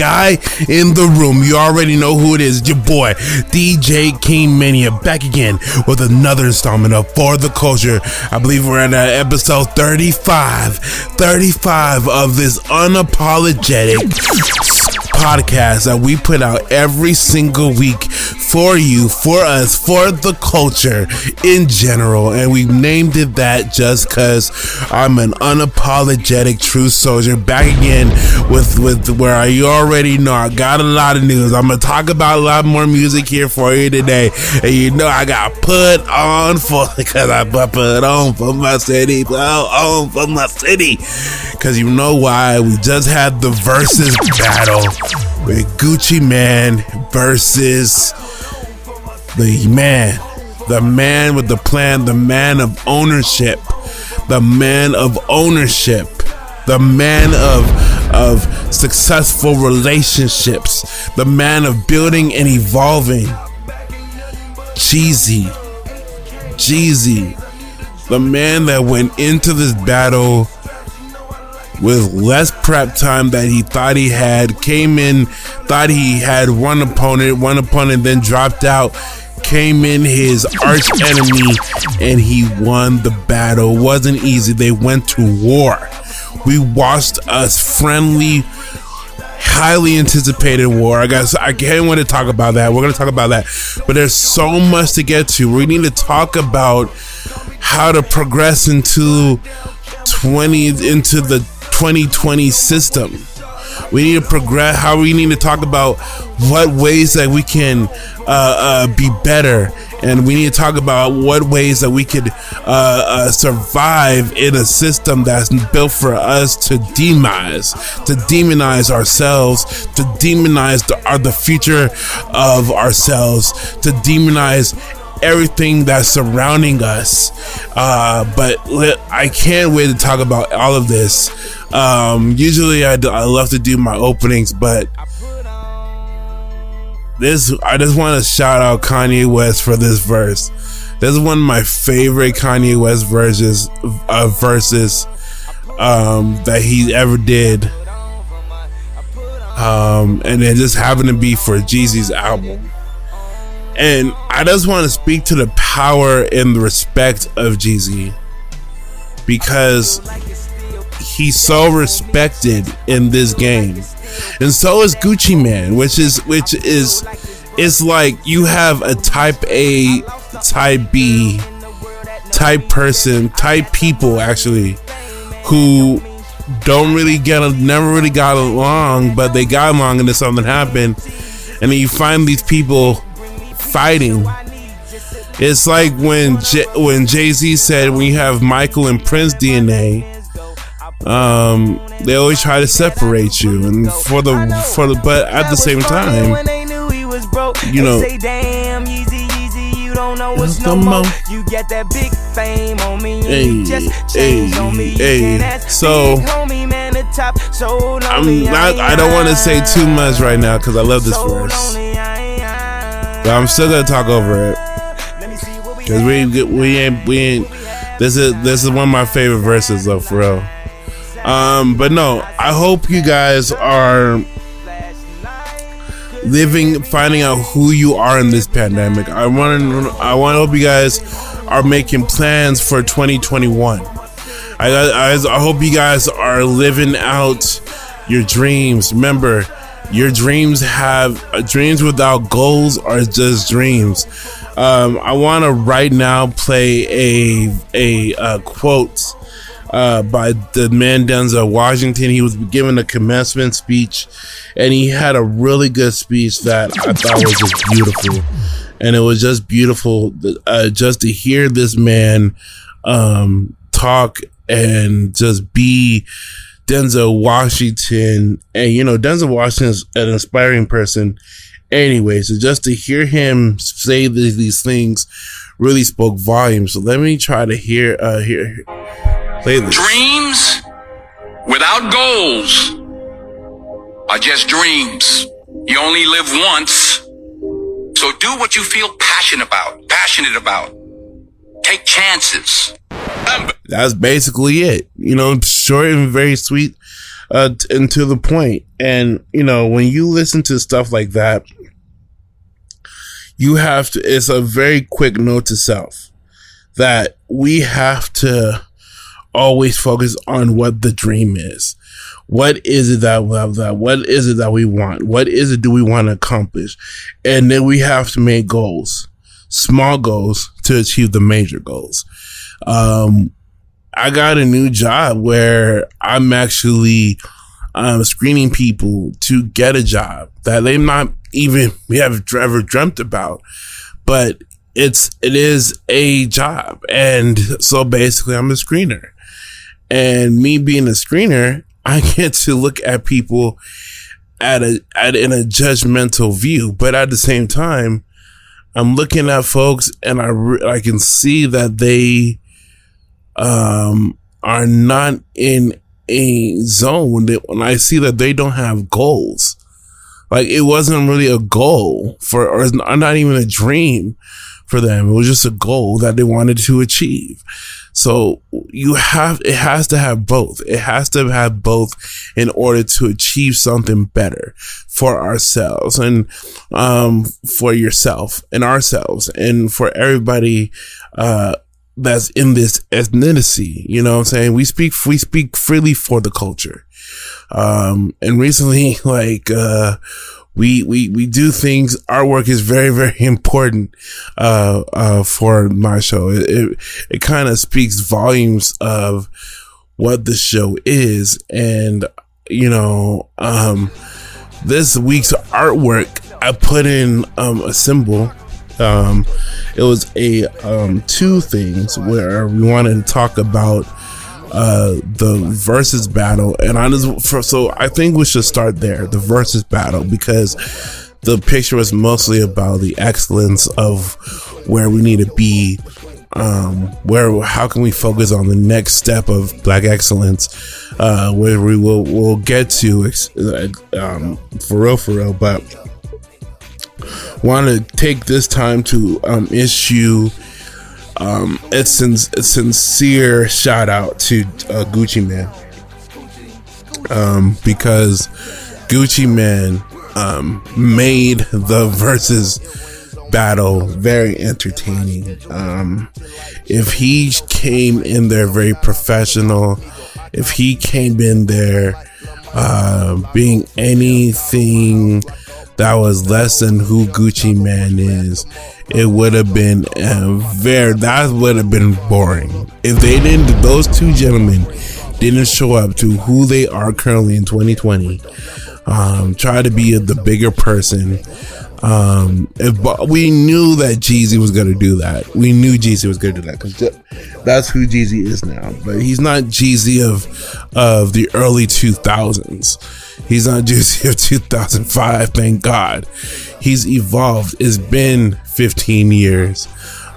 guy in the room. You already know who it is. Your boy, DJ King Mania, back again with another installment of For the Culture. I believe we're at uh, episode 35. 35 of this unapologetic podcast that we put out every single week for you, for us, for the culture in general. And we named it that just because I'm an unapologetic true soldier. Back again with with where I already know I got a lot of news. I'm gonna talk about a lot more music here for you today. And you know I got put on for because I put on for my city, put on for my city. Cause you know why? We just had the versus battle with Gucci Mane versus the man, the man with the plan, the man of ownership, the man of ownership, the man of of successful relationships, the man of building and evolving. Jeezy, Jeezy, the man that went into this battle with less prep time that he thought he had, came in, thought he had one opponent, one opponent then dropped out, came in his arch enemy, and he won the battle. Wasn't easy. They went to war. We watched a friendly, highly anticipated war. I guess I can't want to talk about that. We're going to talk about that. But there's so much to get to. We need to talk about how to progress into 20 into the 2020 system. We need to progress. How we need to talk about what ways that we can uh, uh, be better, and we need to talk about what ways that we could uh, uh survive in a system that's built for us to demonize, to demonize ourselves, to demonize the, the future of ourselves, to demonize everything that's surrounding us. Uh, but I can't wait to talk about all of this. Um, usually I, I love to do my openings, but this I just want to shout out Kanye West for this verse. This is one of my favorite Kanye West verses uh, verses um, that he ever did. Um, and it just happened to be for Jeezy's album. And I just want to speak to the power and the respect of Jeezy because he's so respected in this game. And so is Gucci Mane, which is which is it's like you have a type A, type B, type person, type people actually who don't really get a, never really got along, but they got along and then something happened. And then you find these people fighting. It's like when J- when Jay Z said when you have Michael and Prince DNA, um, they always try to separate you, and for the for the but at the same time, you know. You don't know what's no more. You get that big fame on me. Hey, hey, on me. hey. So I'm not. I don't want to say too much right now because I love this verse. But I'm still gonna talk over it because we we ain't we ain't. This is this is one of my favorite verses though, for real. Um, but no, I hope you guys are living, finding out who you are in this pandemic. I want to I want to hope you guys are making plans for 2021. I, I, I hope you guys are living out your dreams. Remember, your dreams have uh, dreams without goals are just dreams. Um, I want to right now play a a, a quote uh, by the man Denzel Washington. He was given a commencement speech, and he had a really good speech that I thought was just beautiful. And it was just beautiful uh, just to hear this man um, talk and just be Denzel Washington. And, you know, Denzel Washington is an inspiring person anyway. So just to hear him say these, these things really spoke volumes. So let me try to hear, uh, hear, play this. Dreams without goals are just dreams. You only live once. So do what you feel passionate about, passionate about. take chances. That's basically it. You know, short and very sweet, uh, and to the point. And you know, when you listen to stuff like that, you have to. It's a very quick note to self that we have to always focus on what the dream is. What is it that, that what is it that we want? What is it do we want to accomplish? And then we have to make goals, small goals to achieve the major goals. Um, I got a new job where I'm actually um, screening people to get a job that they not even we have ever dreamt about, but it's it is a job, and so basically I'm a screener, and me being a screener, I get to look at people at a at in a judgmental view, but at the same time, I'm looking at folks and I I can see that they um are not in a zone when, they, when I see that they don't have goals. Like it wasn't really a goal for, or not even a dream for them. It was just a goal that they wanted to achieve. So you have, it has to have both. It has to have both in order to achieve something better for ourselves and, um, for yourself and ourselves and for everybody, uh, that's in this ethnicity. You know what I'm saying? We speak, we speak freely for the culture. Um, and recently, like, uh, we, we, we do things. Our work is very, very important, uh, uh, for my show. It, it, it kind of speaks volumes of what the show is. And, you know, um, this week's artwork, I put in, um, a symbol um, it was a um, two things where we wanted to talk about uh, the versus battle, and I just for, so I think we should start there, the versus battle, because the picture was mostly about the excellence of where we need to be. Um, where how can we focus on the next step of black excellence, uh, where we will will get to uh, um, for real, for real, but want to take this time to um, issue um, a, sin- a, sincere shout out to uh, Gucci Mane um, because Gucci Mane um, made the versus battle very entertaining. Um, if he came in there very professional, if he came in there uh, being anything that was less than who Gucci Mane is, it would have been uh, very, that would have been boring. If they didn't, those two gentlemen didn't show up to who they are currently in 2020, um, try to be the bigger person. Um, if, we knew that Jeezy was to do that. We knew Jeezy was to do that because that's who Jeezy is now. But he's not Jeezy of of the early 2000s. He's not Juicy of 2005, thank God. He's evolved. It's been 15 years.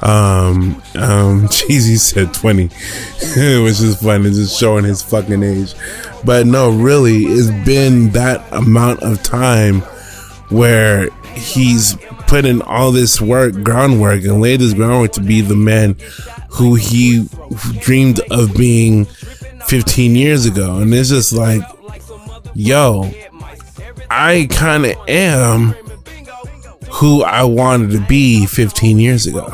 Um, um, said 20, which is funny, just showing his fucking age. But no, really, it's been that amount of time where he's put in all this work, groundwork, and laid this groundwork to be the man who he dreamed of being 15 years ago. And it's just like, yo, I kind of am who I wanted to be 15 years ago.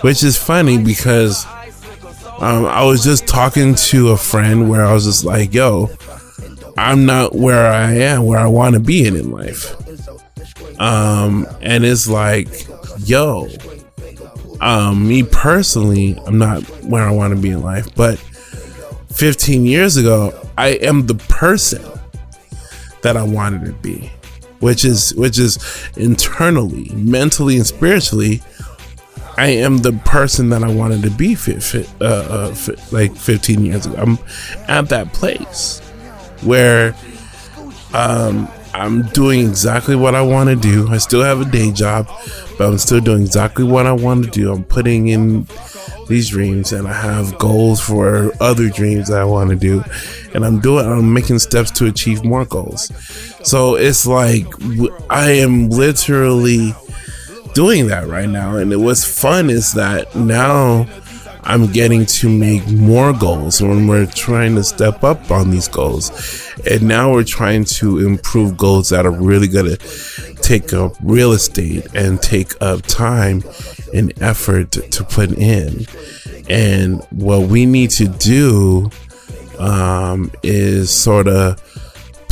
Which is funny because um, I was just talking to a friend where I was just like, yo, I'm not where I am, where I want to be in, in life. Um, and it's like, yo, um, me personally, I'm not where I want to be in life, but 15 years ago, I am the person that I wanted to be, which is which is internally, mentally, and spiritually. I am the person that I wanted to be fit, fit, uh, uh, fit, like 15 years ago. I'm at that place where um, I'm doing exactly what I want to do. I still have a day job, but I'm still doing exactly what I want to do. I'm putting in these dreams and I have goals for other dreams that I want to do. And I'm doing, I'm making steps to achieve more goals. So it's like I am literally doing that right now. And what's fun is that now I'm getting to make more goals when we're trying to step up on these goals. And now we're trying to improve goals that are really going to take up real estate and take up time and effort to put in. And what we need to do um, is sort of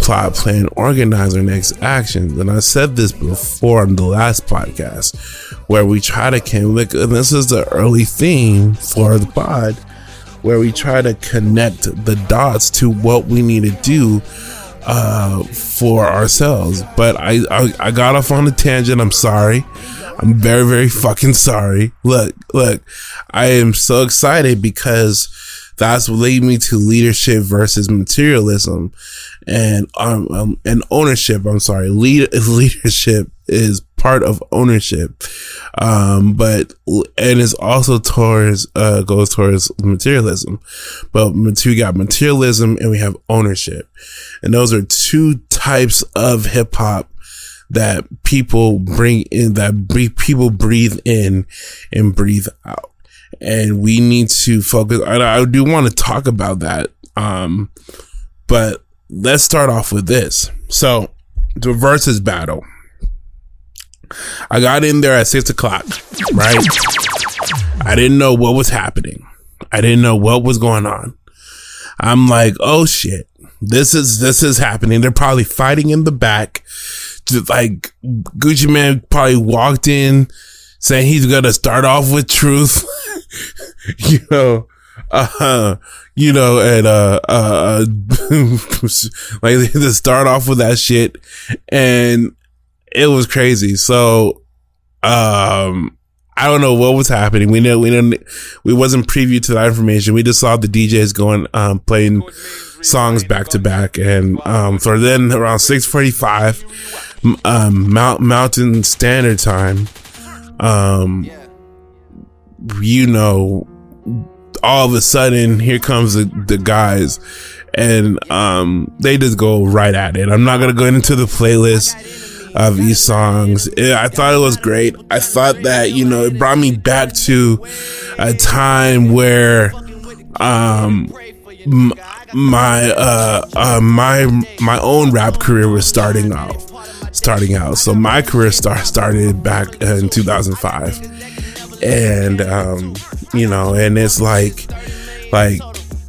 plot, plan, organize our next actions. And I said this before on the last podcast, where we try to connect, and this is the early theme for the pod, where we try to connect the dots to what we need to do uh, for ourselves. But I, I, I got off on a tangent. I'm sorry. I'm very, very fucking sorry. Look, look, I am so excited because that's what led me to leadership versus materialism and um, um and ownership. I'm sorry, lead leadership is part of ownership, um, but and it's also towards uh goes towards materialism. But we got materialism and we have ownership, and those are two types of hip hop that people bring in that people breathe in and breathe out and we need to focus. I, I do want to talk about that, um, but let's start off with this. So, the versus battle. I got in there at six o'clock, right? I didn't know what was happening. I didn't know what was going on. I'm like, oh shit, this is this is happening. They're probably fighting in the back. Just like Gucci Mane probably walked in saying he's gonna start off with truth. you know, uh, you know, and, uh, uh, like to start off with that shit and it was crazy. So, um, I don't know what was happening. We know we didn't. We wasn't preview to that information. We just saw the DJs going, um, playing songs back to back, and um, for then around six forty five, um, Mount Mountain Standard Time, um, you know, all of a sudden here comes the, the guys and um, they just go right at it. I'm not gonna go into the playlist of these songs. It, I thought it was great. I thought that you know it brought me back to a time where um my uh, uh my my own rap career was starting off starting out. So my career start started back in 2005, and um, you know, and it's like like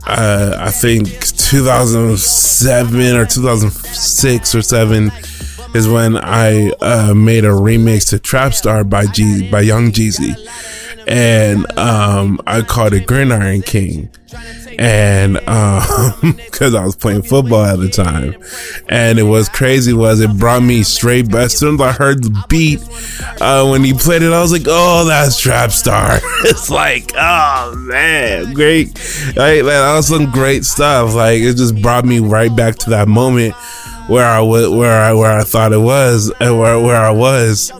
uh, I think 2007 or 2006 or seven is when I uh, made a remix to Trap Star by G by Young Jeezy, and um, I called it Gridiron King and um because I was playing football at the time. And it was crazy was it brought me straight back? as soon as I heard the beat uh when he played it I was like oh that's Trap Star. It's like oh man great. Like man, that was some great stuff. Like it just brought me right back to that moment where I was where I where I thought it was and where where I was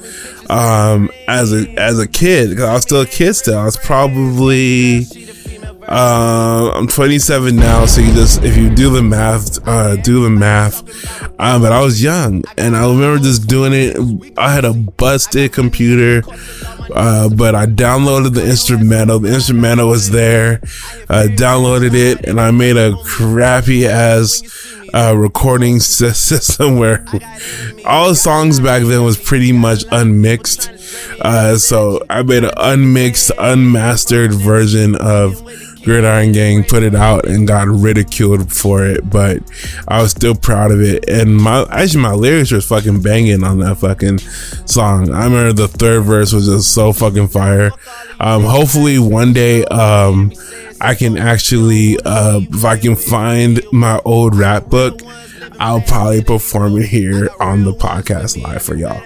um as a as a kid. Because I was still a kid still. I was probably uh, I'm 27 now, so you just if you do the math, uh, do the math. Um, but I was young, and I remember just doing it. I had a busted computer, uh, but I downloaded the instrumental. The instrumental was there. I downloaded it, and I made a crappy ass uh, recording system where all the songs back then was pretty much unmixed. Uh, so I made an unmixed, unmastered version of Gridiron Gang put it out and got ridiculed for it, but I was still proud of it. And my actually my lyrics were fucking banging on that fucking song. I remember the third verse was just so fucking fire. Um, hopefully one day um, I can actually uh, if I can find my old rap book, I'll probably perform it here on the podcast live for y'all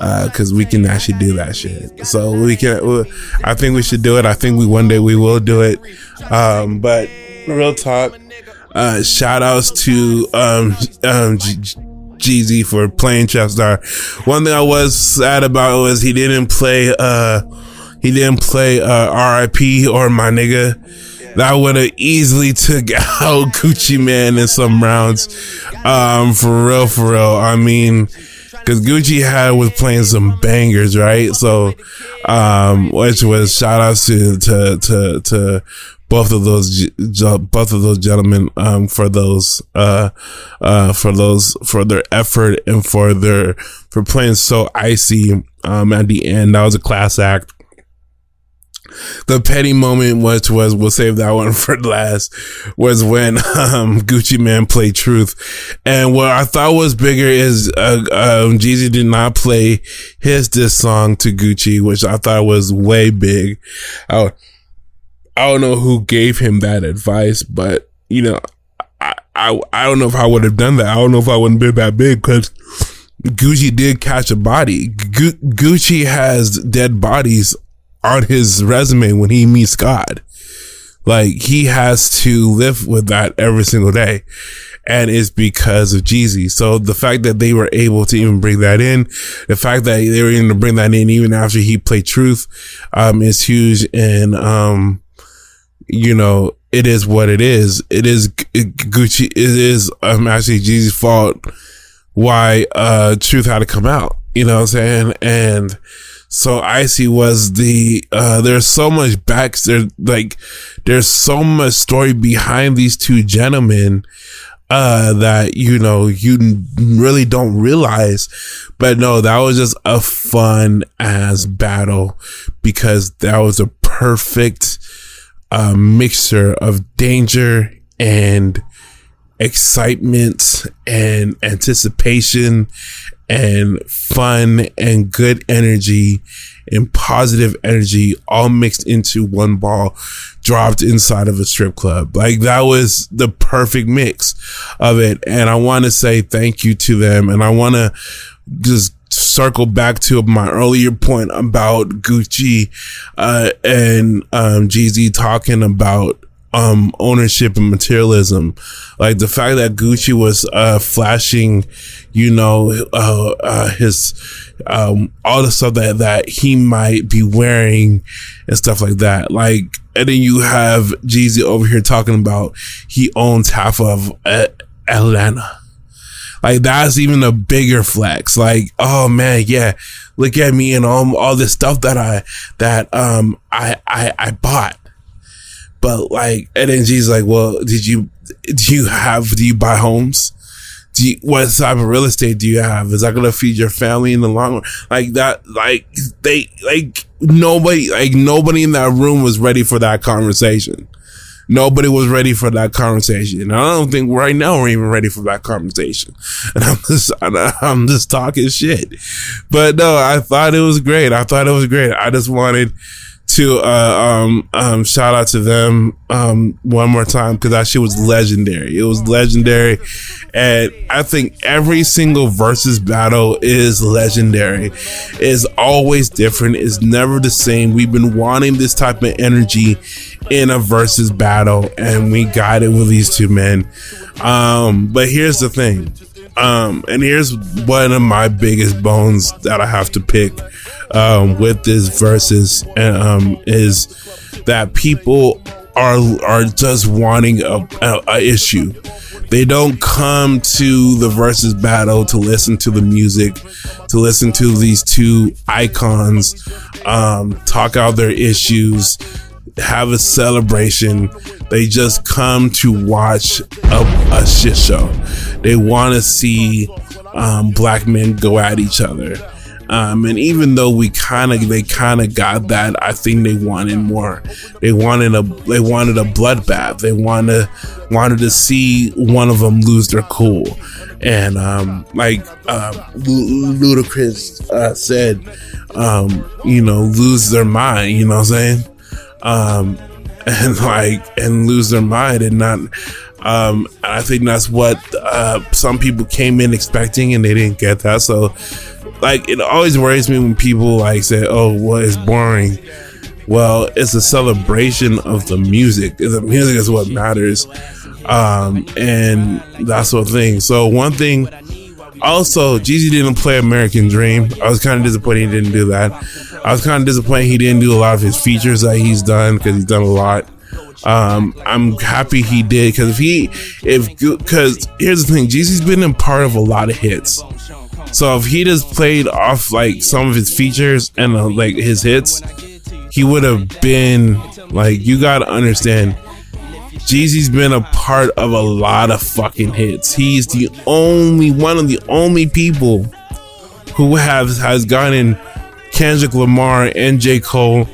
because uh, we can actually do that shit. So we can. I think we should do it. I think we one day we will do it. Um, but real talk. Uh, shout outs to um, um, Jeezy for playing Trap Star. One thing I was sad about was he didn't play. Uh, he didn't play uh, R.I.P. or my nigga. That would have easily took out Gucci Mane in some rounds. Um, for real, for real. I mean, because Gucci had was playing some bangers, right? So, um, which was shout outs to to to to both of those both of those gentlemen um, for those uh, uh, for those for their effort and for their for playing so icy um, at the end. That was a class act. The petty moment, which was we'll save that one for last, was when um, Gucci Mane played Truth, and what I thought was bigger is uh, um, Jeezy did not play his diss song to Gucci, which I thought was way big. I, I don't know who gave him that advice, but you know, I, I, I don't know if I would have done that. I don't know if I wouldn't been that big because Gucci did catch a body. Gu- Gucci has dead bodies on his resume when he meets God. Like he has to live with that every single day. And it's because of Jeezy. So the fact that they were able to even bring that in, the fact that they were able to bring that in even after he played Truth, um, is huge. And, um, you know, it is what it is. It is Gucci. It is um, actually Jeezy's fault why uh Truth had to come out. You know what I'm saying? And so Icy was the uh there's so much back there like there's so much story behind these two gentlemen uh that you know you really don't realize. But no that was just a fun ass battle because that was a perfect a mixture of danger and excitement and anticipation and fun and good energy and positive energy all mixed into one ball dropped inside of a strip club. Like that was the perfect mix of it. And I want to say thank you to them. And I want to just circle back to my earlier point about Gucci uh, and um, talking about um, ownership and materialism. Like the fact that Gucci was uh, flashing, you know, uh, uh, his um, all the stuff that that he might be wearing and stuff like that. Like, and then you have Jeezy over here talking about he owns half of uh, Atlanta like that's even a bigger flex. Like, oh man, yeah, look at me and all all this stuff that I that um I I I bought. But like, and then she's like, well, did you do you have do you buy homes? Do you, what type of real estate do you have? Is that gonna feed your family in the long run? Like that, like they, like nobody, like nobody in that room was ready for that conversation. Nobody was ready for that conversation. And I don't think right now we're even ready for that conversation. And I'm just, I'm just talking shit. But no, I thought it was great. I thought it was great. I just wanted to uh, um, um, shout out to them um, one more time because that shit was legendary. It was legendary, and I think every single versus battle is legendary. Is always different. Is never the same. We've been wanting this type of energy in a versus battle, and we got it with these two men. Um, but here's the thing. Um, and here's one of my biggest bones that I have to pick um, with this versus um, is that people are are just wanting a, a, a, issue. They don't come to the versus battle to listen to the music, to listen to these two icons um, talk out their issues, have a celebration. They just come to watch a, a shit show. They want to see um, black men go at each other. Um, and even though we kind of, they kind of got that, I think they wanted more. They wanted a, they wanted a bloodbath. They wanted, wanted to see one of them lose their cool. And, um, like, uh, Ludacris, uh, said, um, you know, lose their mind, you know what I'm saying? Um, and like and lose their mind and not. Um, I think that's what uh, some people came in expecting and they didn't get that. So, like, it always worries me when people like say, "Oh, well, it's boring." Well, it's a celebration of the music. The music is what matters, um, and that's the thing. So, one thing also, Jeezy didn't play American Dream. I was kind of disappointed he didn't do that. I was kind of disappointed he didn't do a lot of his features that he's done because he's done a lot. Um, I'm happy he did because if he, if, because here's the thing, Jeezy's been in part of a lot of hits. So if he just played off like some of his features and uh, like his hits, he would have been like you gotta understand. Jeezy's been a part of a lot of fucking hits. He's the only one of the only people who have has gotten Kendrick Lamar and J. Cole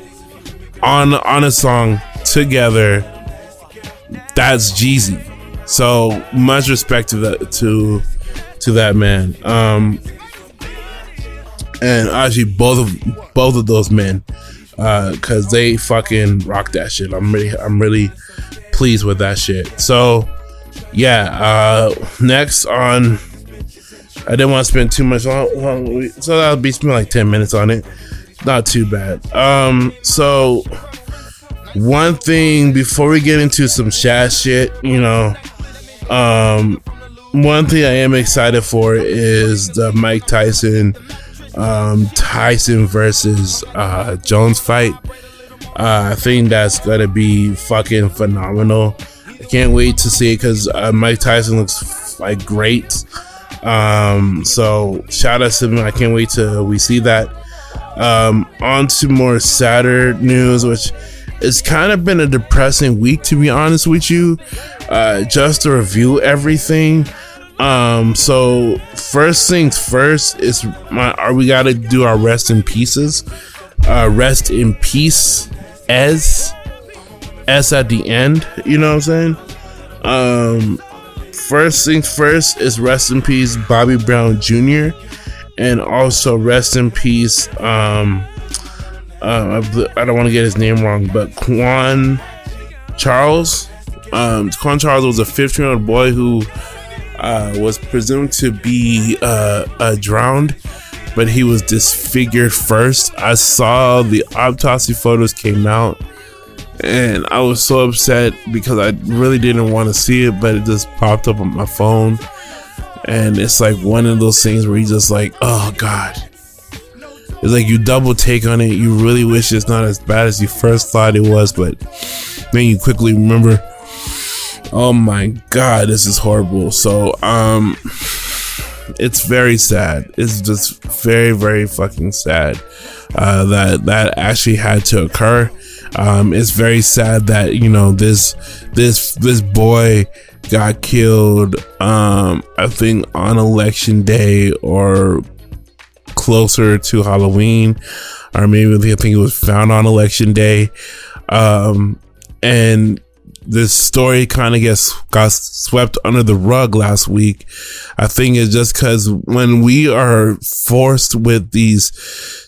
on on a song together. That's Jeezy. So much respect to that to to that man. Um and actually both of both of those men uh cuz they fucking rock that shit. I'm really I'm really pleased with that shit. So yeah, uh next on I didn't want to spend too much long, long so that'll be like 10 minutes on it. Not too bad. Um so one thing before we get into some chat shit, you know, um one thing I am excited for is the Mike Tyson um, Tyson versus uh, Jones fight. Uh, I think that's gonna be fucking phenomenal. I can't wait to see it because uh, Mike Tyson looks like great. Um, so shout out to him. I can't wait till we see that. Um, on to more sadder news, which it's kind of been a depressing week to be honest with you. Uh, just to review everything. Um, so first things first is my are we gotta do our rest in pieces. Uh rest in peace as S at the end, you know what I'm saying? Um first things first is rest in peace Bobby Brown Jr. and also rest in peace um uh, I don't want to get his name wrong, but Quawan Charles. Um, Quawan Charles was a 15 year old boy who uh, was presumed to be uh, uh, drowned, but he was disfigured first. I saw the autopsy photos came out, and I was so upset because I really didn't want to see it, but it just popped up on my phone, and it's like one of those things where you just like, oh god. It's like you double take on it. You really wish it's not as bad as you first thought it was, but then you quickly remember oh my god this is horrible so um it's very sad. It's just very very fucking sad uh, that that actually had to occur. Um, it's very sad that you know this this this boy got killed um, i think on election day or closer to halloween or maybe i think it was found on election day. Um, and this story kind of gets got swept under the rug last week. I think it's just because when we are forced with these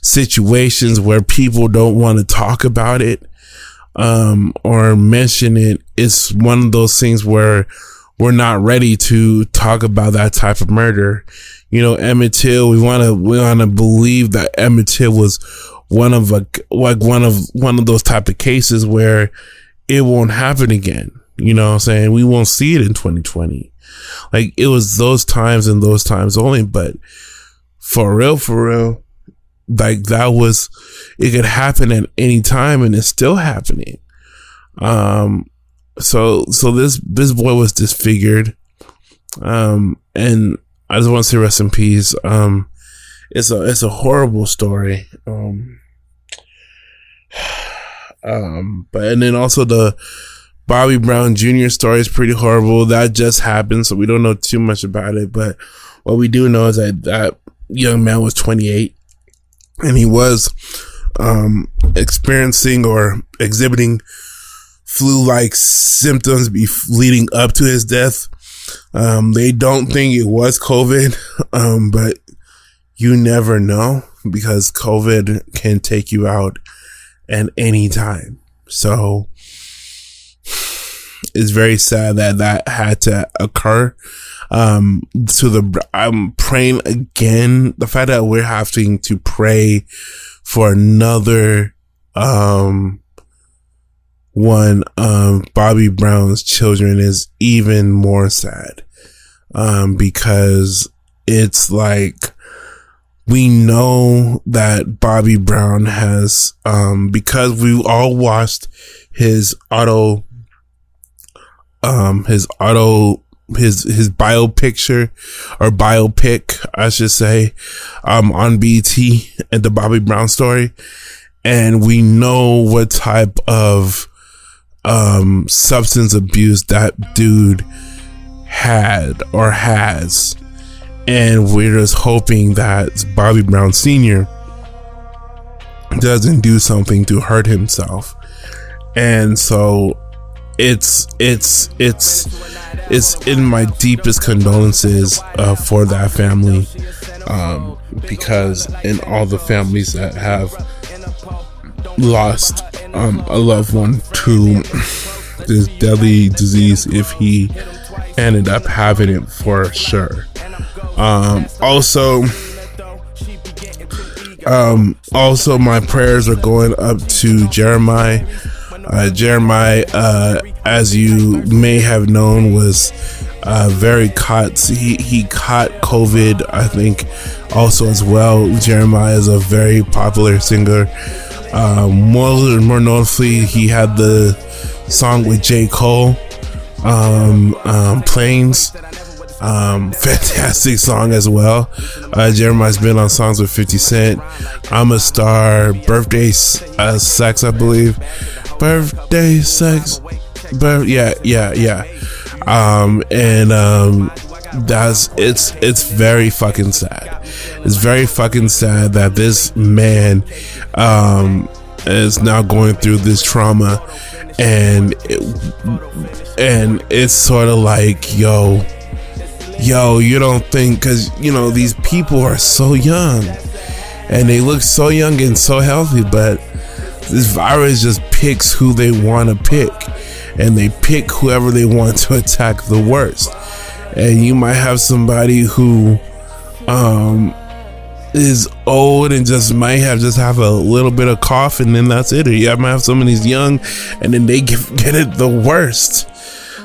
situations where people don't want to talk about it um, or mention it, it's one of those things where we're not ready to talk about that type of murder. You know, Emmett Till, we want to we want to believe that Emmett Till was one of a like one of one of those type of cases where it won't happen again. You know what I'm saying? We won't see it in 2020. Like it was those times and those times only, but for real, for real, like that was, it could happen at any time and it's still happening. Um, so, so this, this boy was disfigured. Um, and I just want to say rest in peace. Um, it's a, it's a horrible story. Um, um, but and then also the Bobby Brown Jr. story is pretty horrible. That just happened, so we don't know too much about it. But what we do know is that that young man was 28, and he was um, experiencing or exhibiting flu-like symptoms be leading up to his death. Um, they don't think it was COVID, um, but you never know because COVID can take you out at any time. So it's very sad that that had to occur. Um, to the, I'm praying again, the fact that we're having to pray for another, um, one, um, Bobby Brown's children is even more sad. Um, because it's like, we know that Bobby Brown has, um, because we all watched his auto, um, his auto his his bio picture or biopic, I should say, um, on BET and the Bobby Brown story, and we know what type of um substance abuse that dude had or has, and we're just hoping that Bobby Brown Senior doesn't do something to hurt himself, and so it's it's it's it's in my deepest condolences uh, for that family um, because in all the families that have lost um, a loved one to this deadly disease if he ended up having it for sure um, also um, also my prayers are going up to jeremih uh, Jeremih, uh, as you may have known, was uh, very caught. He he caught COVID, I think, also as well. Jeremih is a very popular singer. Um, more more notably, he had the song with J Cole, um, um, "Planes." Um, fantastic song as well. Uh, Jeremih's been on songs with 50 Cent. I'm a star. Birthday uh, sex, I believe birthday sex. But yeah, yeah, yeah. Um, and um, that's it's it's very fucking sad. It's very fucking sad that this man um is now going through this trauma, and it, and it's sort of like yo. Yo, you don't think because you know these people are so young and they look so young and so healthy, but this virus just picks who they want to pick and they pick whoever they want to attack the worst. And you might have somebody who um is old and just might have just have a little bit of cough and then that's it. Or you might have somebody who's young and then they get, get it the worst.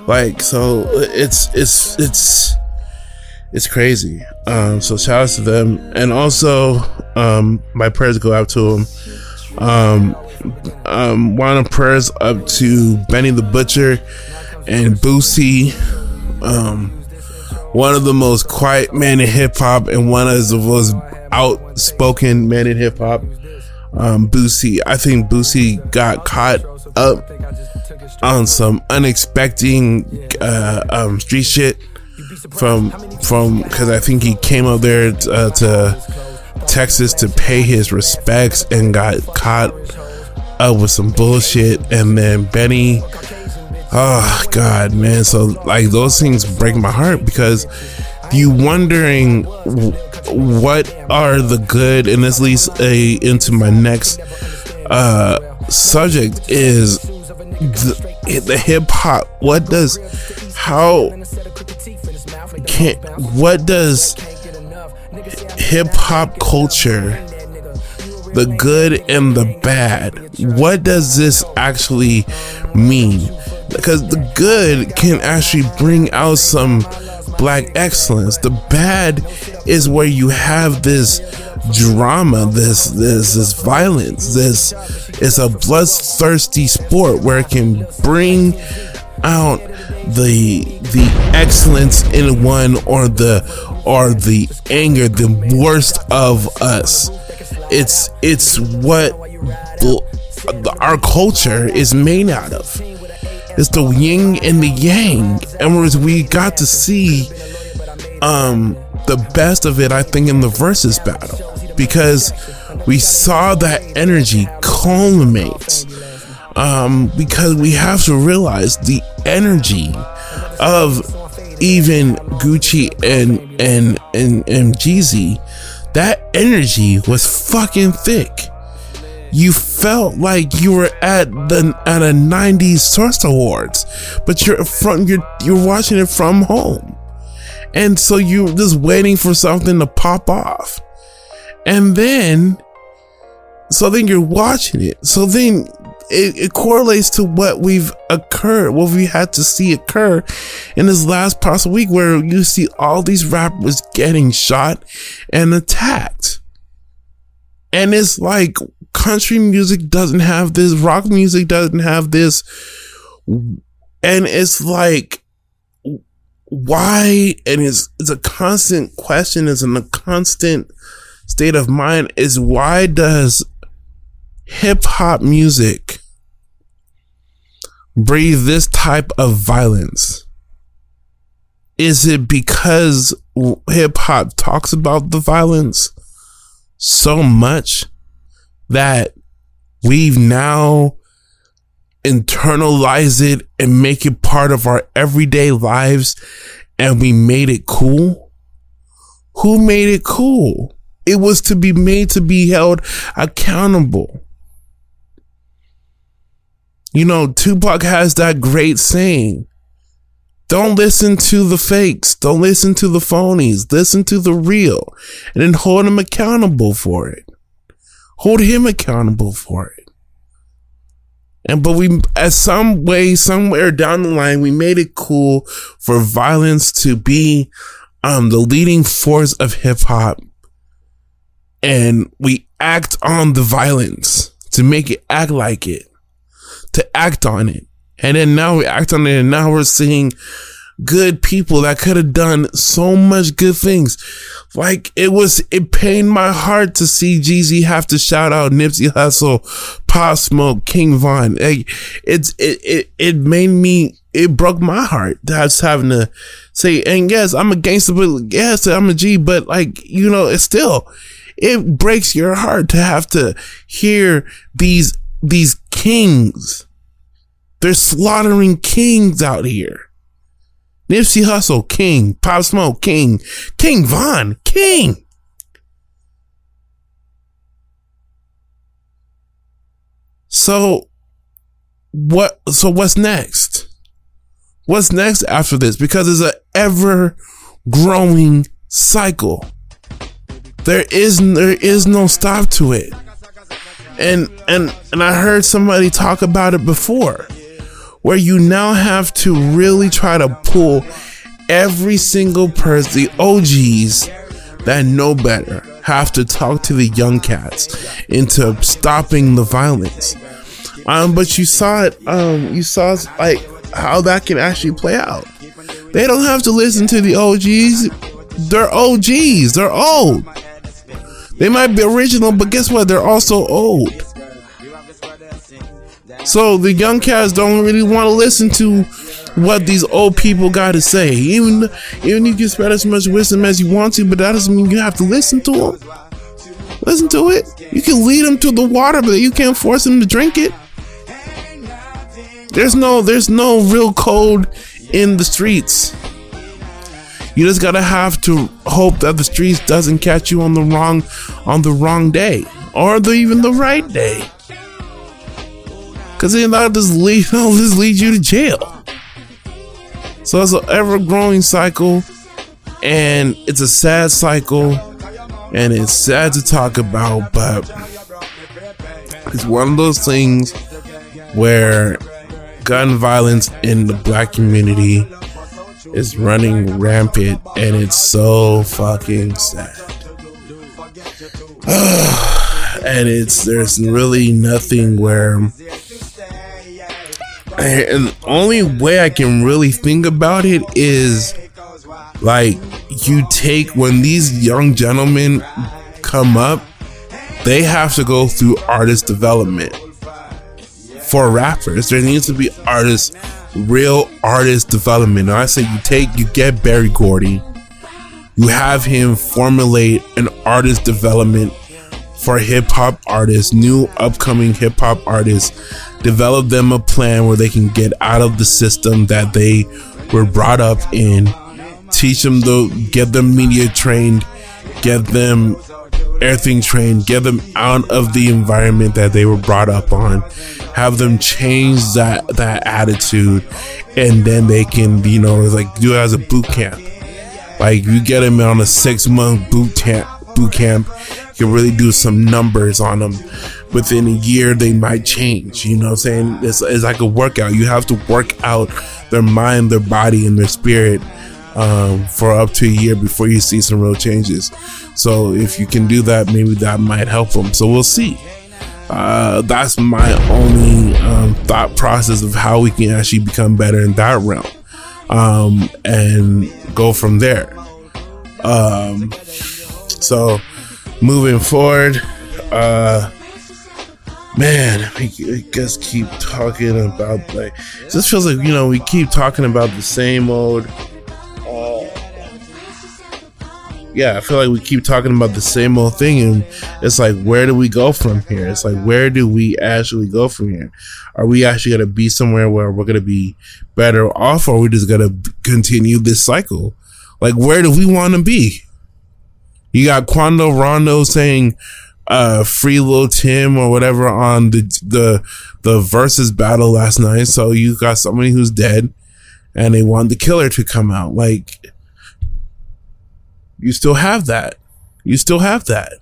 Like so it's it's it's it's crazy. Um so shout out to them. And also um my prayers go out to them. Um um, of prayers up to Benny the Butcher and Boosie. Um, one of the most quiet men in hip hop and one of the most outspoken men in hip hop. Um, Boosie, I think Boosie got caught up on some unexpected uh, um, street shit from from because I think he came up there uh, to Texas to pay his respects and got caught up with some bullshit, and then Benny. Oh God, man! So like those things break my heart because you wondering what are the good, and this leads a, into my next uh, subject is the, the hip hop. What does how can what does hip hop culture the good and the bad. What does this actually mean? Because the good can actually bring out some black excellence. The bad is where you have this drama, this this this violence, this is a bloodthirsty sport where it can bring out the the excellence in one or the or the anger, the worst of us it's it's what our culture is made out of. It's the yin and the yang, and whereas we got to see um, the best of it. I think in the versus battle because we saw that energy culminate. Um, because we have to realize the energy of even Gucci and and and and Jeezy that energy was fucking thick. You felt like you were at the at a 90s Source Awards, but you're from you're you're watching it from home. And so you're just waiting for something to pop off. And then so then you're watching it. So then it, it, correlates to what we've occurred, what we had to see occur in this last past week, where you see all these rappers getting shot and attacked. And it's like country music doesn't have this, rock music doesn't have this. And it's like, why, and it's, it's a constant question, it's in a constant state of mind, is why does hip hop music breathe this type of violence? Is it because hip hop talks about the violence so much that we've now internalized it and make it part of our everyday lives and we made it cool? Who made it cool? It was to be made to be held accountable. You know, Tupac has that great saying don't listen to the fakes. Don't listen to the phonies. Listen to the real and then hold them accountable for it. Hold him accountable for it. And but we, at some way, somewhere down the line, we made it cool for violence to be um the leading force of hip hop, and we act on the violence to make it act like it, to act on it, and then now we act on it, and now we're seeing good people that could have done so much good things. Like it was, it pained my heart to see Jeezy have to shout out Nipsey Hussle, Pop Smoke, King Von. Like it's, it, it, it made me, it broke my heart. That's having to say, and yes, I'm a gangster, but yes, I'm a G, but like, you know, it's still, it breaks your heart to have to hear these, these kings. They're slaughtering kings out here. Nipsey Hussle, King. Pop Smoke, King. King Von, King. So what so what's next? What's next after this? Because it's an ever growing cycle. There is there is no stop to it. And and and I heard somebody talk about it before where you now have to really try to pull every single person, the OGs that know better, have to talk to the young cats into stopping the violence. Um, but you saw it, um, you saw like how that can actually play out. They don't have to listen to the OGs. They're OGs. They're old. They might be original, but guess what? They're also old. So the young cats don't really want to listen to what these old people got to say. Even even you can spread as much wisdom as you want to, but that doesn't mean you have to listen to them. Listen to it. You can lead them to the water, but you can't force them to drink it. There's no there's no real code in the streets. You just gotta have to hope that the streets doesn't catch you on the wrong on the wrong day or the, even the right day. Cause then that'll just lead, that'll just lead you to jail. So it's an ever growing cycle, and it's a sad cycle, and it's sad to talk about, but it's one of those things where gun violence in the black community is running rampant, and it's so fucking sad. and it's there's really nothing where and the only way I can really think about it is like you take when these young gentlemen come up, they have to go through artist development. For rappers, there needs to be artist, real artist development. I say you take, you get Berry Gordy, you have him formulate an artist development for hip hop artists, new upcoming hip hop artists, develop them a plan where they can get out of the system that they were brought up in, teach them the, get them media trained, get them everything trained, get them out of the environment that they were brought up on, have them change that that attitude, and then they can, you know, like do it as a boot camp. Like you get them on a six month boot camp boot camp can really do some numbers on them. Within a year, they might change. You know what I'm saying? It's, it's like a workout. You have to work out their mind, their body, and their spirit um, for up to a year before you see some real changes. So if you can do that, maybe that might help them. So we'll see. Uh, that's my only um, thought process of how we can actually become better in that realm. um, and go from there. Um, so moving forward, uh, man, we just keep talking about like this feels like you know we keep talking about the same old. Yeah, I feel like we keep talking about the same old thing, and it's like, where do we go from here? It's like, where do we actually go from here? Are we actually gonna be somewhere where we're gonna be better off, or are we just gonna continue this cycle? Like, where do we want to be? You got Quando Rondo saying, uh, free Lil Tim or whatever on the, the, the versus battle last night. So you got somebody who's dead and they want the killer to come out. Like, you still have that. You still have that.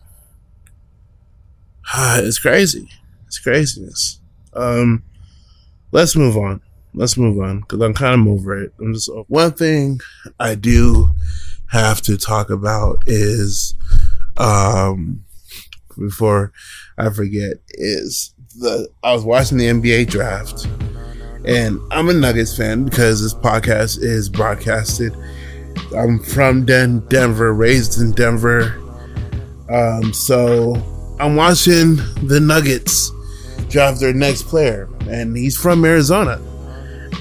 it's crazy. It's craziness. Um, let's move on. Let's move on because I'm kind of over it. I'm just one thing I do have to talk about is, um, before I forget is the I was watching the NBA draft, and I'm a Nuggets fan because this podcast is broadcasted. I'm from Den- Denver, raised in Denver, um, so I'm watching the Nuggets draft their next player, and he's from Arizona.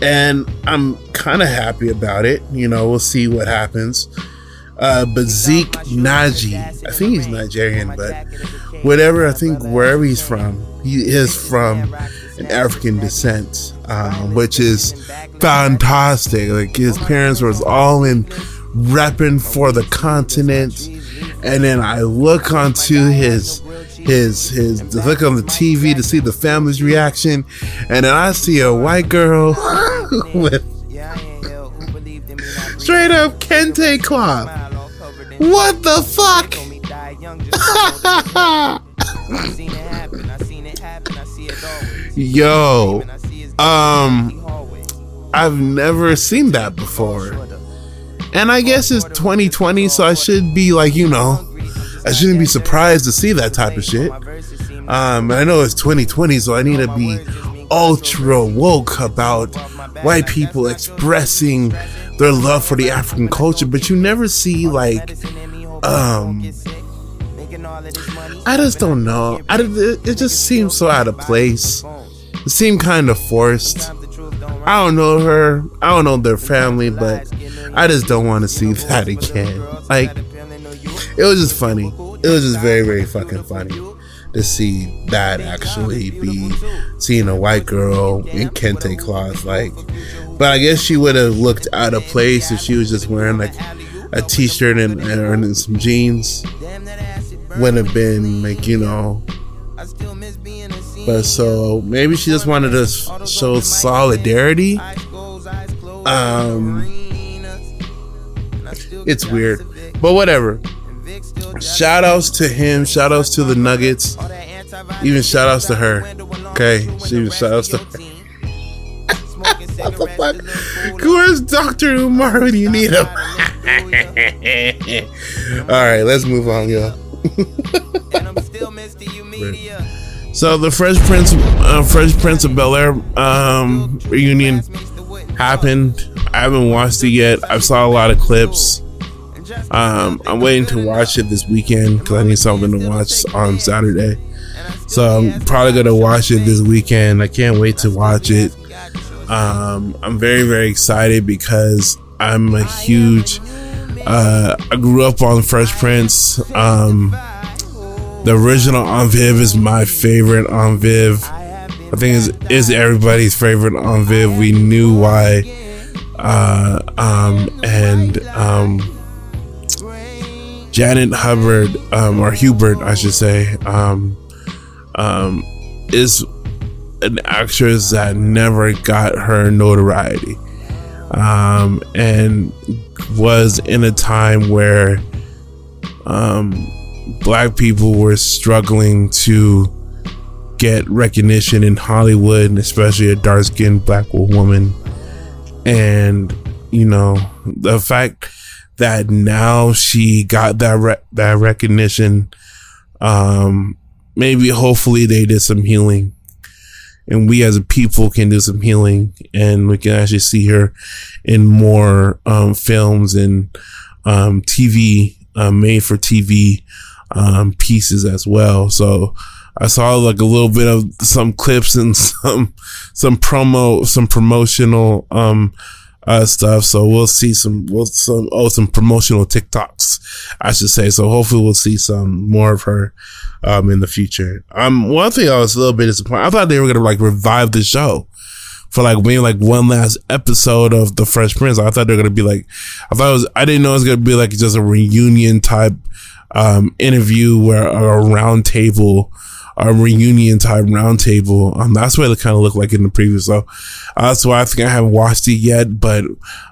And I'm kind of happy about it. You know, we'll see what happens. Uh, but Zeke Nnaji, I think he's Nigerian, but whatever, I think wherever he's from, he is from an African descent, um, which is fantastic. Like his parents was all in repping for the continent. And then I look onto his his his look on the TV to see the family's reaction, and then I see a white girl with straight up kente cloth. What the fuck? Yo, um, I've never seen that before. And I guess it's 2020, so I should be like, you know, I shouldn't be surprised to see that type of shit. Um, I know it's 2020, so I need to be ultra woke about white people expressing their love for the African culture, but you never see like, um, I just don't know. I, it just seems so out of place. Seemed kind of forced. I don't know her. I don't know their family, but I just don't want to see that again. Like, it was just funny. It was just very, very fucking funny to see that actually be seeing a white girl in kente cloth. Like, but I guess she would have looked out of place if she was just wearing like a t-shirt and, and some jeans. Wouldn't have been like you know. But so maybe she just wanted to show solidarity. Um, it's weird, but whatever. Shout outs to him. Shout outs to the Nuggets. Even shout outs to her. Okay, even shout outs to her. what the fuck? Where's Doctor Umar when you need him? All right, let's move on, yo. so the Fresh Prince, uh, Fresh Prince of Bel Air um, reunion happened. I haven't watched it yet. I saw a lot of clips. Um, I'm waiting to watch it this weekend because I need something to watch on Saturday. So I'm probably gonna watch it this weekend. I can't wait to watch it. Um, I'm very very excited because I'm a huge. Uh, I grew up on Fresh Prince. Um, the original Aunt Viv is my favorite Aunt Viv. I think is is everybody's favorite Aunt Viv. We knew why. Uh, um, and um, Janet Hubbard, um, or Hubert, I should say, um, um, is an actress that never got her notoriety. Um, and was in a time where black people were struggling to get recognition in Hollywood, especially a dark skinned black woman. And, you know, the fact that now she got that re- that recognition. Um, maybe hopefully they did some healing and we as a people can do some healing and we can actually see her in more um, films and um, TV uh, made for TV um, pieces as well. So I saw like a little bit of some clips and some some promo some promotional um uh, stuff. So we'll see some, we'll some, oh, some promotional TikToks, I should say. So hopefully we'll see some more of her, um, in the future. Um, one thing I was a little bit disappointed. I thought they were to like revive the show for like maybe like one last episode of the Fresh Prince. I thought they were to be like, I thought it was, I didn't know it was to be like just a reunion type, um, interview where a round table, a reunion type roundtable. Um, that's what it kind of looked like in the previous. So uh, that's why I think I haven't watched it yet, but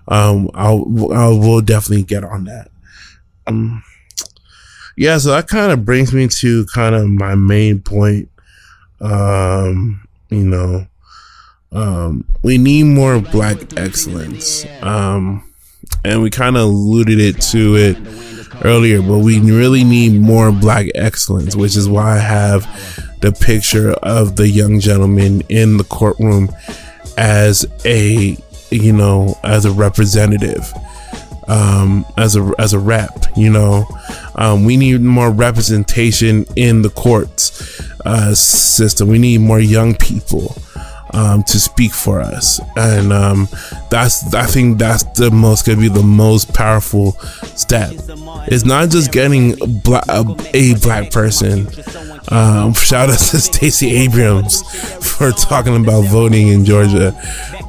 um, I'll I will definitely get on that. Um, yeah, so that kind of brings me to kind of my main point. Um, you know, um, we need more black excellence. Um, and we kind of alluded it to it earlier, but we really need more black excellence, which is why I have the picture of the young gentleman in the courtroom as a, you know, as a representative, um, as a, as a rep, you know, um, we need more representation in the courts, uh, system. We need more young people um, to speak for us, and um, that's I think that's the most gonna be the most powerful step. It's not just getting black, a black person. Um, shout out to Stacey Abrams for talking about voting in Georgia,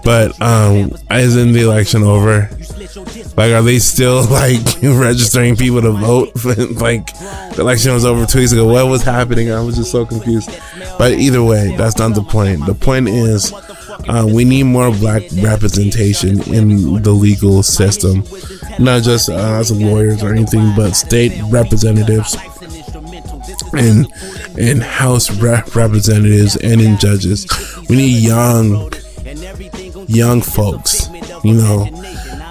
but um, isn't the election over? Like, are they still like registering people to vote? like, the election was over two weeks ago. What was happening? I was just so confused. But either way, that's not the point. The point is, uh, we need more black representation in the legal system, not just uh, as lawyers or anything, but state representatives and in House rep- representatives and in judges. We need young, young folks, you know,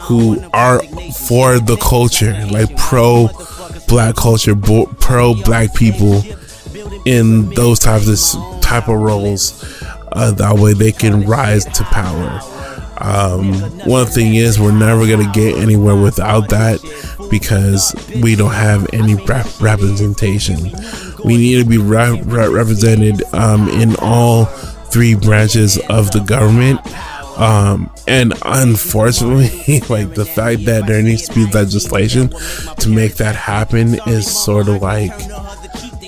who are for the culture, like pro black culture, pro black people in those types of type of roles. Uh, that way they can rise to power. Um, one thing is, we're never gonna get anywhere without that because we don't have any rep- representation. We need to be re- re- represented um, in all three branches of the government um, and unfortunately, like the fact that there needs to be legislation to make that happen is sort of like,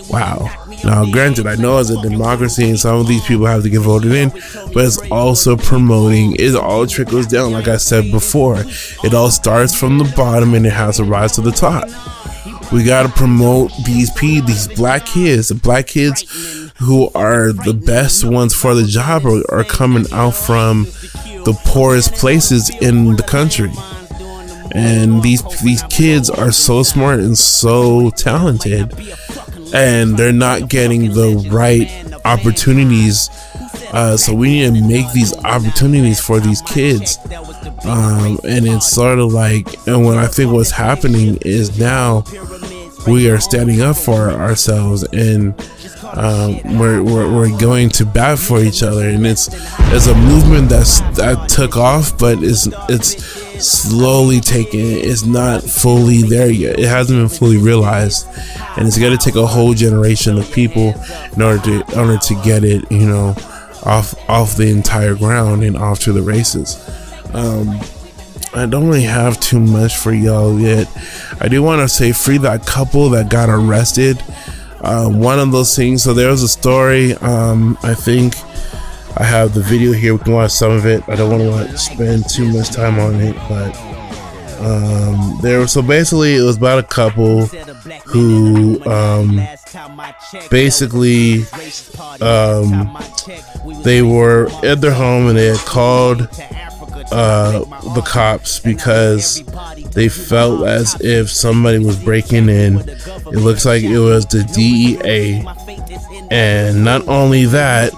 wow. Now, granted, I know as a democracy and some of these people have to get voted in, but it's also promoting, it all trickles down. Like I said before, it all starts from the bottom and it has to rise to the top. We got to promote these P, these black kids, the black kids who are the best ones for the job are, are coming out from the poorest places in the country. And these these kids are so smart and so talented and they're not getting the right opportunities. Uh, so we need to make these opportunities for these kids. Um, and it's sort of like, and what I think what's happening is now we are standing up for ourselves and um, we're, we're, we're going to bat for each other. And it's it's a movement that's that took off but it's it's slowly taking it's not fully there yet. It hasn't been fully realized. And it's going to take a whole generation of people in order to in order to get it you know off off the entire ground and off to the races. Um, I don't really have too much for y'all yet. I do want to say free that couple that got arrested uh, one of those things. So there was a story. Um, I think I have the video here. We can watch some of it. I don't want to spend too much time on it, but um, there. So basically, it was about a couple who um, basically um, they were at their home and they had called uh, the cops because they felt as if somebody was breaking in. It looks like it was the DEA. And not only that,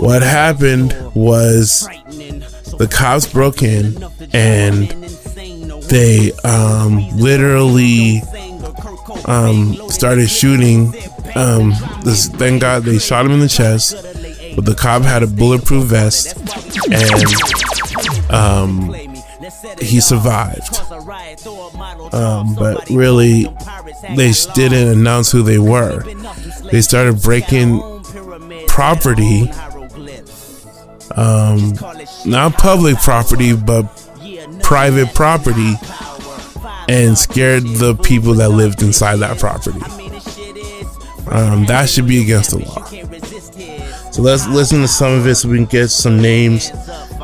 what happened was the cops broke in and they um, literally um, started shooting. Um, this, thank God they shot him in the chest but the cop had a bulletproof vest and um, he survived. Um, but really, they didn't announce who they were. They started breaking property, um, not public property, but private property, and scared the people that lived inside that property. Um, that should be against the law. So let's listen to some of it so we can get some names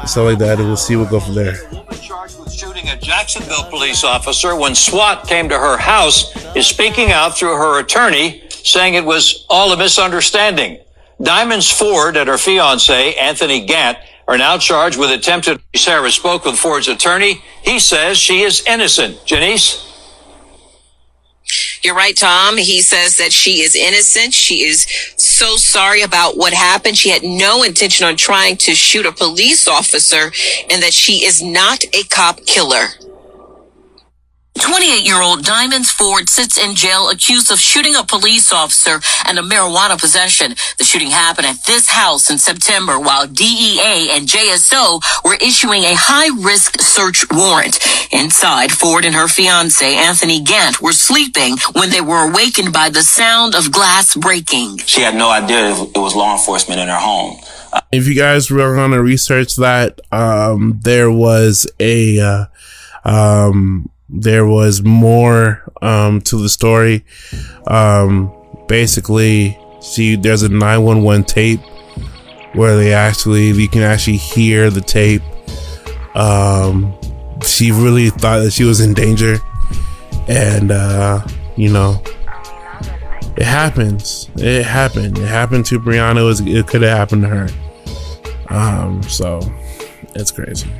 stuff like that, and we'll see what we'll go from there. Charged with shooting a Jacksonville police officer when SWAT came to her house is speaking out through her attorney, saying it was all a misunderstanding. Diamonds Ford and her fiance, Anthony Gant, are now charged with attempted. Sarah spoke with Ford's attorney. He says she is innocent. Janice? You're right, Tom. He says that she is innocent. She is so sorry about what happened. She had no intention on trying to shoot a police officer and that she is not a cop killer. 28 year old Diamonds Ford sits in jail accused of shooting a police officer and a marijuana possession. The shooting happened at this house in September while DEA and JSO were issuing a high risk search warrant. Inside, Ford and her fiance, Anthony Gant, were sleeping when they were awakened by the sound of glass breaking. She had no idea it was law enforcement in her home. If you guys were going to research that, um, there was a, uh, um, there was more um, to the story. Um, basically, see, there's a 911 tape where they actually, you can actually hear the tape. Um, she really thought that she was in danger, and uh, you know, it happens. It happened. It happened to Breonna. It, it could have happened to her. Um, so it's crazy.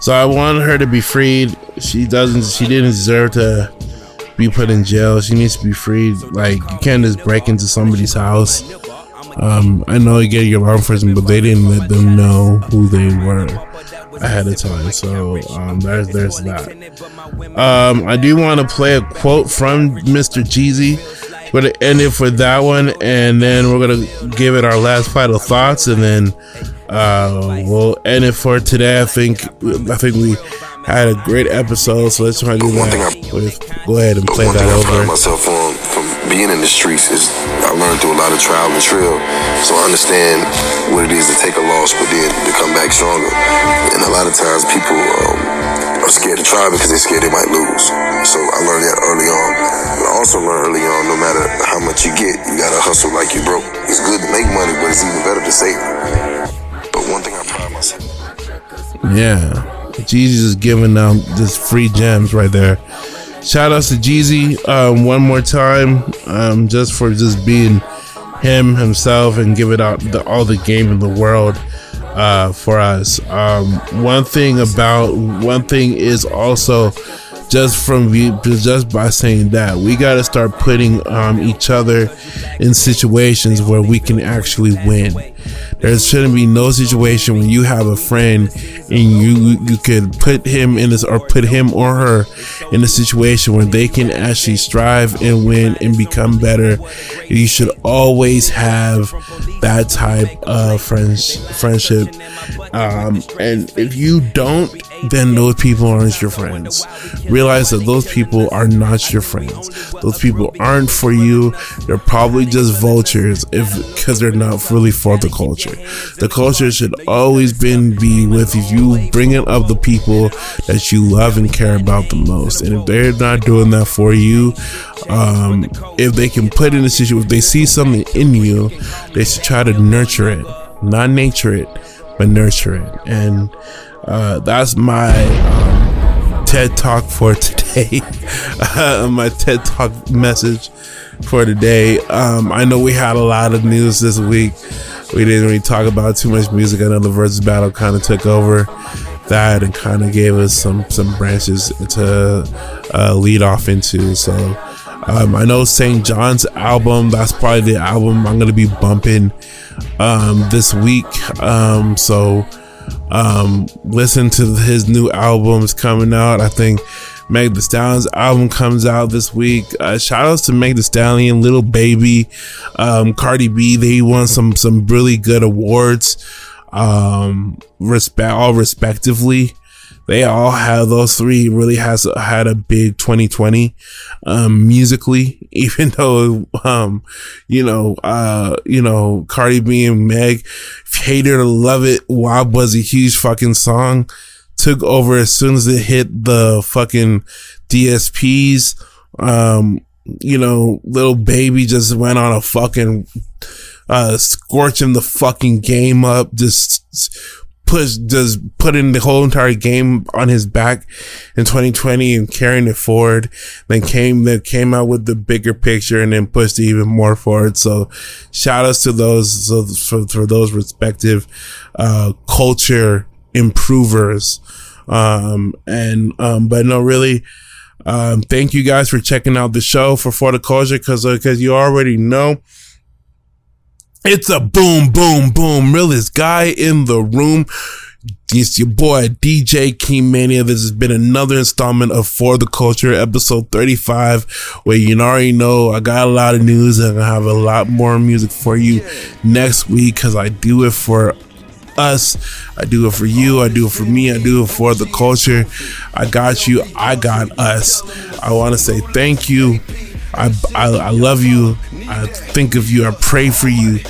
So I want her to be freed. She doesn't. She didn't deserve to be put in jail. She needs to be freed. Like you can't just break into somebody's house. Um, I know you get your law enforcement, but they didn't let them know who they were ahead of time. So um, there's there's that. Um, I do want to play a quote from Mr. Jeezy. We're gonna end it for that one, and then we're gonna give it our last final thoughts, and then uh, we'll end it for today. I think I think we had a great episode, so let's try to do that. Go ahead and play one that thing I over. pride myself on from being in the streets is I learned through a lot of trial and trail. So I understand what it is to take a loss, but then to come back stronger. And a lot of times people um, are scared to try because they're scared they might lose. So I learned that early on. But I also learned early on, no matter how much you get, you gotta hustle like you broke. It's good to make money, but it's even better to save it. But one thing I pride myself. Yeah. Jeezy is giving out just free gems right there. Shout outs to Jeezy um, one more time, um, just for just being him himself and giving out the, all the game in the world uh, for us. Um, one thing about one thing is also just from just by saying that we got to start putting um, each other in situations where we can actually win. There shouldn't be no situation when you have a friend and you you could put him in this or put him or her in a situation where they can actually strive and win and become better. You should always have that type of friends friendship. Um, and if you don't, then those people aren't your friends. Realize that those people are not your friends. Those people aren't for you. They're probably just vultures if because they're not really for the culture. The culture should always been be with you bringing up the people that you love and care about the most. And if they're not doing that for you, um, if they can put in a situation, if they see something in you, they should try to nurture it, not nature it, but nurture it. And uh, that's my um, TED talk for today. uh, my TED talk message for today. Um, I know we had a lot of news this week. We didn't really talk about too much music. I know the versus battle kind of took over that and kind of gave us some some branches to uh, lead off into. So um, I know SAINt JHN's album. That's probably the album I'm gonna be bumping um, this week. Um, so um, listen to his new albums coming out. I think Meg Thee Stallion's album comes out this week. Uh, shout outs to Meg Thee Stallion, Lil Baby, um, Cardi B. They won some some really good awards, um, respect all respectively they all have those three really has had a big 2020 um, musically even though um, you know uh, you know Cardi B and Meg hate it or love it WAP was a huge fucking song took over as soon as it hit the fucking DSPs um, you know Lil Baby just went on a fucking uh scorching the fucking game up just push does putting the whole entire game on his back in 2020 and carrying it forward. Then came that came out with the bigger picture and then pushed even more forward. So shout outs to those so for, for those respective uh, culture improvers. Um, and um, but no, really. Um, thank you guys for checking out the show for For the Culture because because uh, you already know it's a boom, boom, boom. Realest guy in the room. It's your boy DJ King Mania. This has been another installment of For the Culture, episode 35, where you already know I got a lot of news and I have a lot more music for you next week because I do it for us. I do it for you. I do it for me. I do it for the culture. I got you. I got us. I want to say thank you. I, I, I love you. I think of you. I pray for you.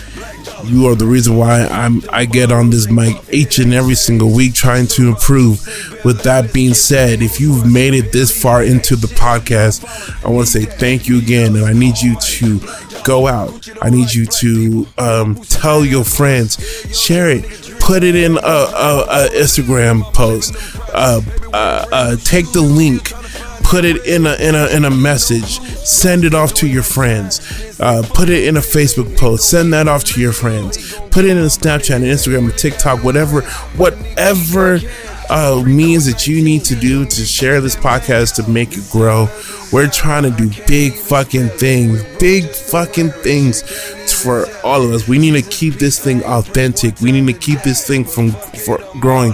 You are the reason why I'm I get on this mic each and every single week trying to improve. With that being said, if you've made it this far into the podcast, I want to say thank you again, and I need you to go out. I need you to um, tell your friends, share it, put it in a, a, a Instagram post, uh, uh, uh, take the link put it in a in a in a message. Send it off to your friends. Uh, put it in a facebook post. Send that off to your friends. Put it in a snapchat and instagram or tiktok whatever whatever uh, means that you need to do to share this podcast to make it grow. We're trying to do big fucking things big fucking things for all of us. We need to keep this thing authentic. We need to keep this thing from for growing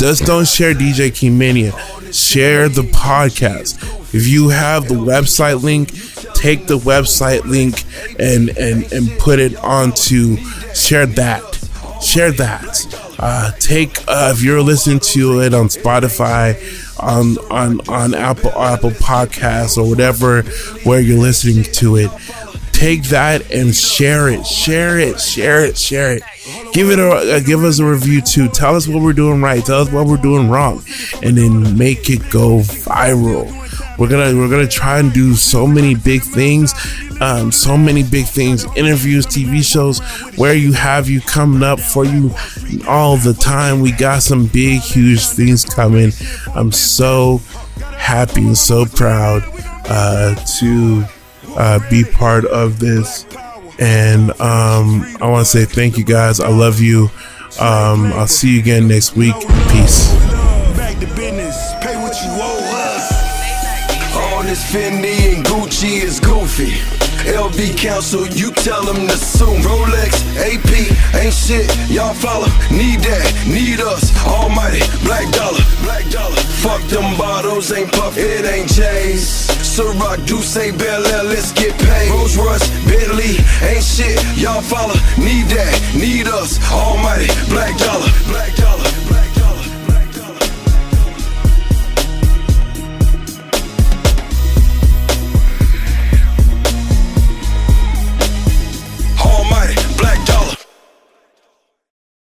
just don't share dj king mania share the podcast. If you have the website link, take the website link and and and put it onto share that. Share that. Uh, take uh, if you're listening to it on Spotify, on on on Apple Apple Podcasts or whatever where you're listening to it take that and share it, share it, share it, share it. Give it a uh, give us a review too. Tell us what we're doing right. Tell us what we're doing wrong, and then make it go viral. We're gonna we're gonna try and do so many big things, um, so many big things, interviews, TV shows, where you have you coming up for you all the time. We got some big, huge things coming. I'm so happy and so proud uh, to uh, be part of this. And um, I want to say thank you guys. I love you. Um, I'll see you again next week. Peace. Back to business. Pay what you owe us. All this Fendi and Gucci is goofy. LV Council, you tell them to sue. Rolex, AP, ain't shit, y'all follow. Need that, need us, almighty, black dollar, black dollar. Fuck them bottles, ain't puff, it ain't J's. Ciroc, Douce, Bel Air, let's get paid. Rolls Royce, Bentley, ain't shit, y'all follow. Need that, need us, almighty, black dollar, black dollar.